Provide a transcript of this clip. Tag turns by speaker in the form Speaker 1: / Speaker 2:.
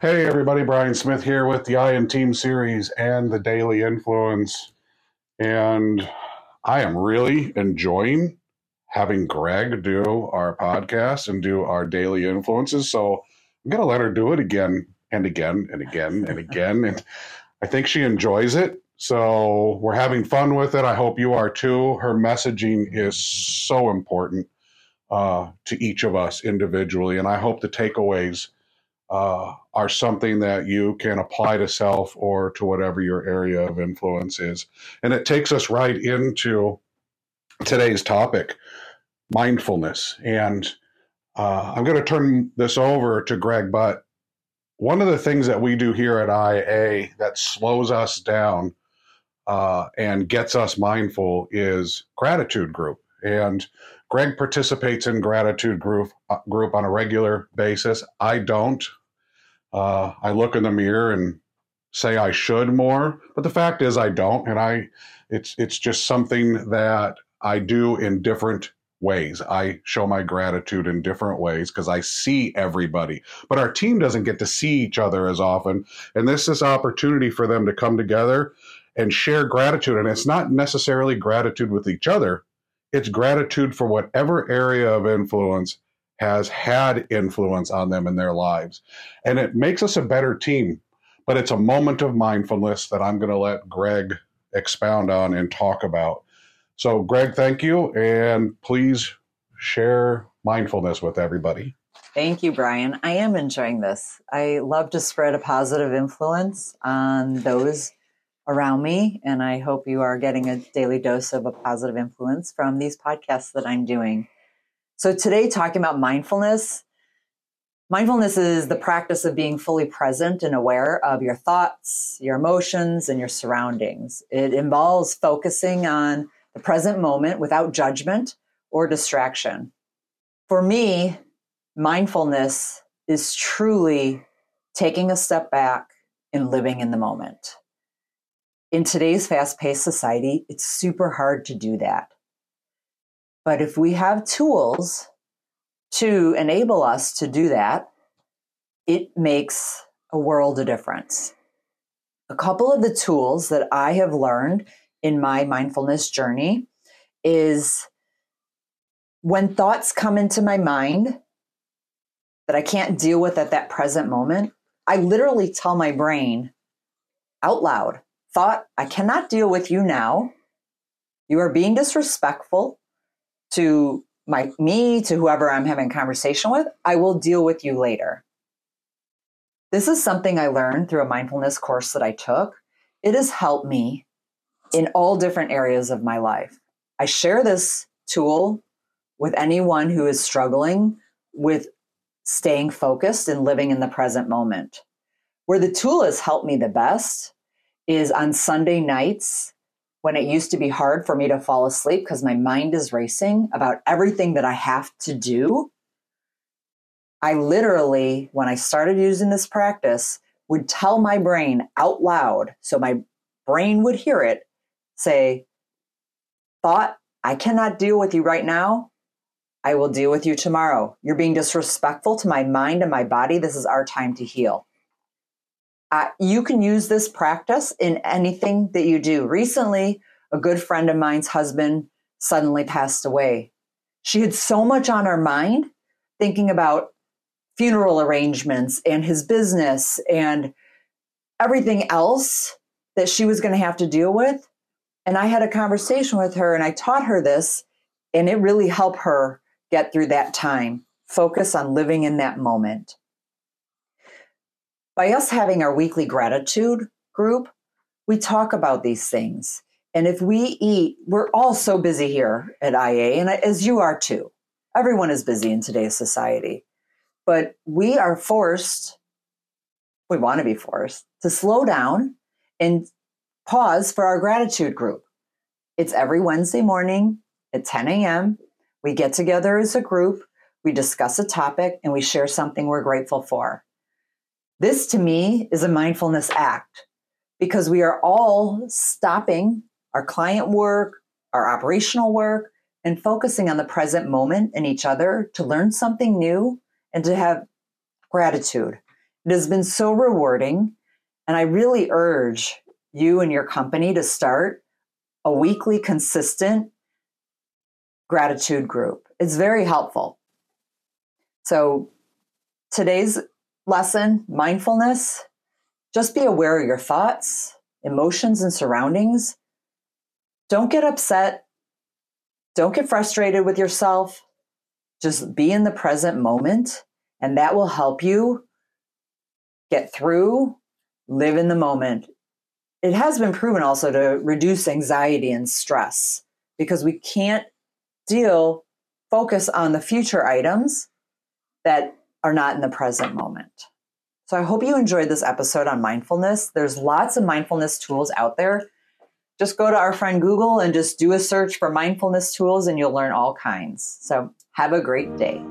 Speaker 1: Hey, everybody, Brian Smith here with the I Team series and the Daily Influence. And I am really enjoying having Gregg do our podcast and do our daily influences. So I'm going to let her do it again and again and again and again. And I think she enjoys it. So we're having fun with it. I hope you are too. Her messaging is so important uh, to each of us individually. And I hope the takeaways uh, are something that you can apply to self or to whatever your area of influence is. And it takes us right into today's topic mindfulness. And uh, I'm going to turn this over to Gregg, but one of the things that we do here at IA that slows us down uh, and gets us mindful is gratitude group. And Gregg participates in gratitude group uh, group on a regular basis. I don't. Uh, I look in the mirror and say I should more, but the fact is I don't, and I it's it's just something that I do in different ways. I show my gratitude in different ways because I see everybody. But our team doesn't get to see each other as often. And this is opportunity for them to come together and share gratitude. And it's not necessarily gratitude with each other, it's gratitude for whatever area of influence has had influence on them in their lives. And it makes us a better team. But it's a moment of mindfulness that I'm going to let Gregg expound on and talk about. So, Gregg, thank you. And please share mindfulness with everybody.
Speaker 2: Thank you, Brian. I am enjoying this. I love to spread a positive influence on those around me. And I hope you are getting a daily dose of a positive influence from these podcasts that I'm doing. So, today, talking about mindfulness. Mindfulness is the practice of being fully present and aware of your thoughts, your emotions, and your surroundings. It involves focusing on the present moment without judgment or distraction. For me, mindfulness is truly taking a step back and living in the moment. In today's fast paced society, it's super hard to do that. But if we have tools to enable us to do that, it makes a world of difference. A couple of the tools that I have learned in my mindfulness journey is when thoughts come into my mind that I can't deal with at that present moment, I literally tell my brain out loud, thought, I cannot deal with you now. You are being disrespectful to my me, to whoever I'm having conversation with. I will deal with you later. This is something I learned through a mindfulness course that I took. It has helped me in all different areas of my life. I share this tool with anyone who is struggling with staying focused and living in the present moment. Where the tool has helped me the best is on Sunday nights when it used to be hard for me to fall asleep because my mind is racing about everything that I have to do. I literally, when I started using this practice, would tell my brain out loud so my brain would hear it say, Thought, I cannot deal with you right now. I will deal with you tomorrow. You're being disrespectful to my mind and my body. This is our time to heal. Uh, you can use this practice in anything that you do. Recently, a good friend of mine's husband suddenly passed away. She had so much on her mind thinking about funeral arrangements and his business and everything else that she was going to have to deal with and I had a conversation with her and I taught her this, and it really helped her get through that time. Focus on living in that moment. By us having our weekly gratitude group, we talk about these things. And if we eat, we're all so busy here at IA, and as you are too. Everyone is busy in today's society. But we are forced we want to be forced to slow down and pause for our gratitude group. It's every Wednesday morning at 10 a.m. We get together as a group, we discuss a topic, and we share something we're grateful for. This to me is a mindfulness act because we are all stopping our client work, our operational work, and focusing on the present moment and each other to learn something new and to have gratitude. It has been so rewarding. And I really urge you and your company to start a weekly, consistent gratitude group. It's very helpful. So, today's lesson mindfulness, just be aware of your thoughts, emotions, and surroundings. Don't get upset. Don't get frustrated with yourself. Just be in the present moment, and that will help you get through, live in the moment. It has been proven also to reduce anxiety and stress because we can't deal, focus on the future items that are not in the present moment. So I hope you enjoyed this episode on mindfulness. There's lots of mindfulness tools out there. Just go to our friend Google and just do a search for mindfulness tools and you'll learn all kinds. So have a great day.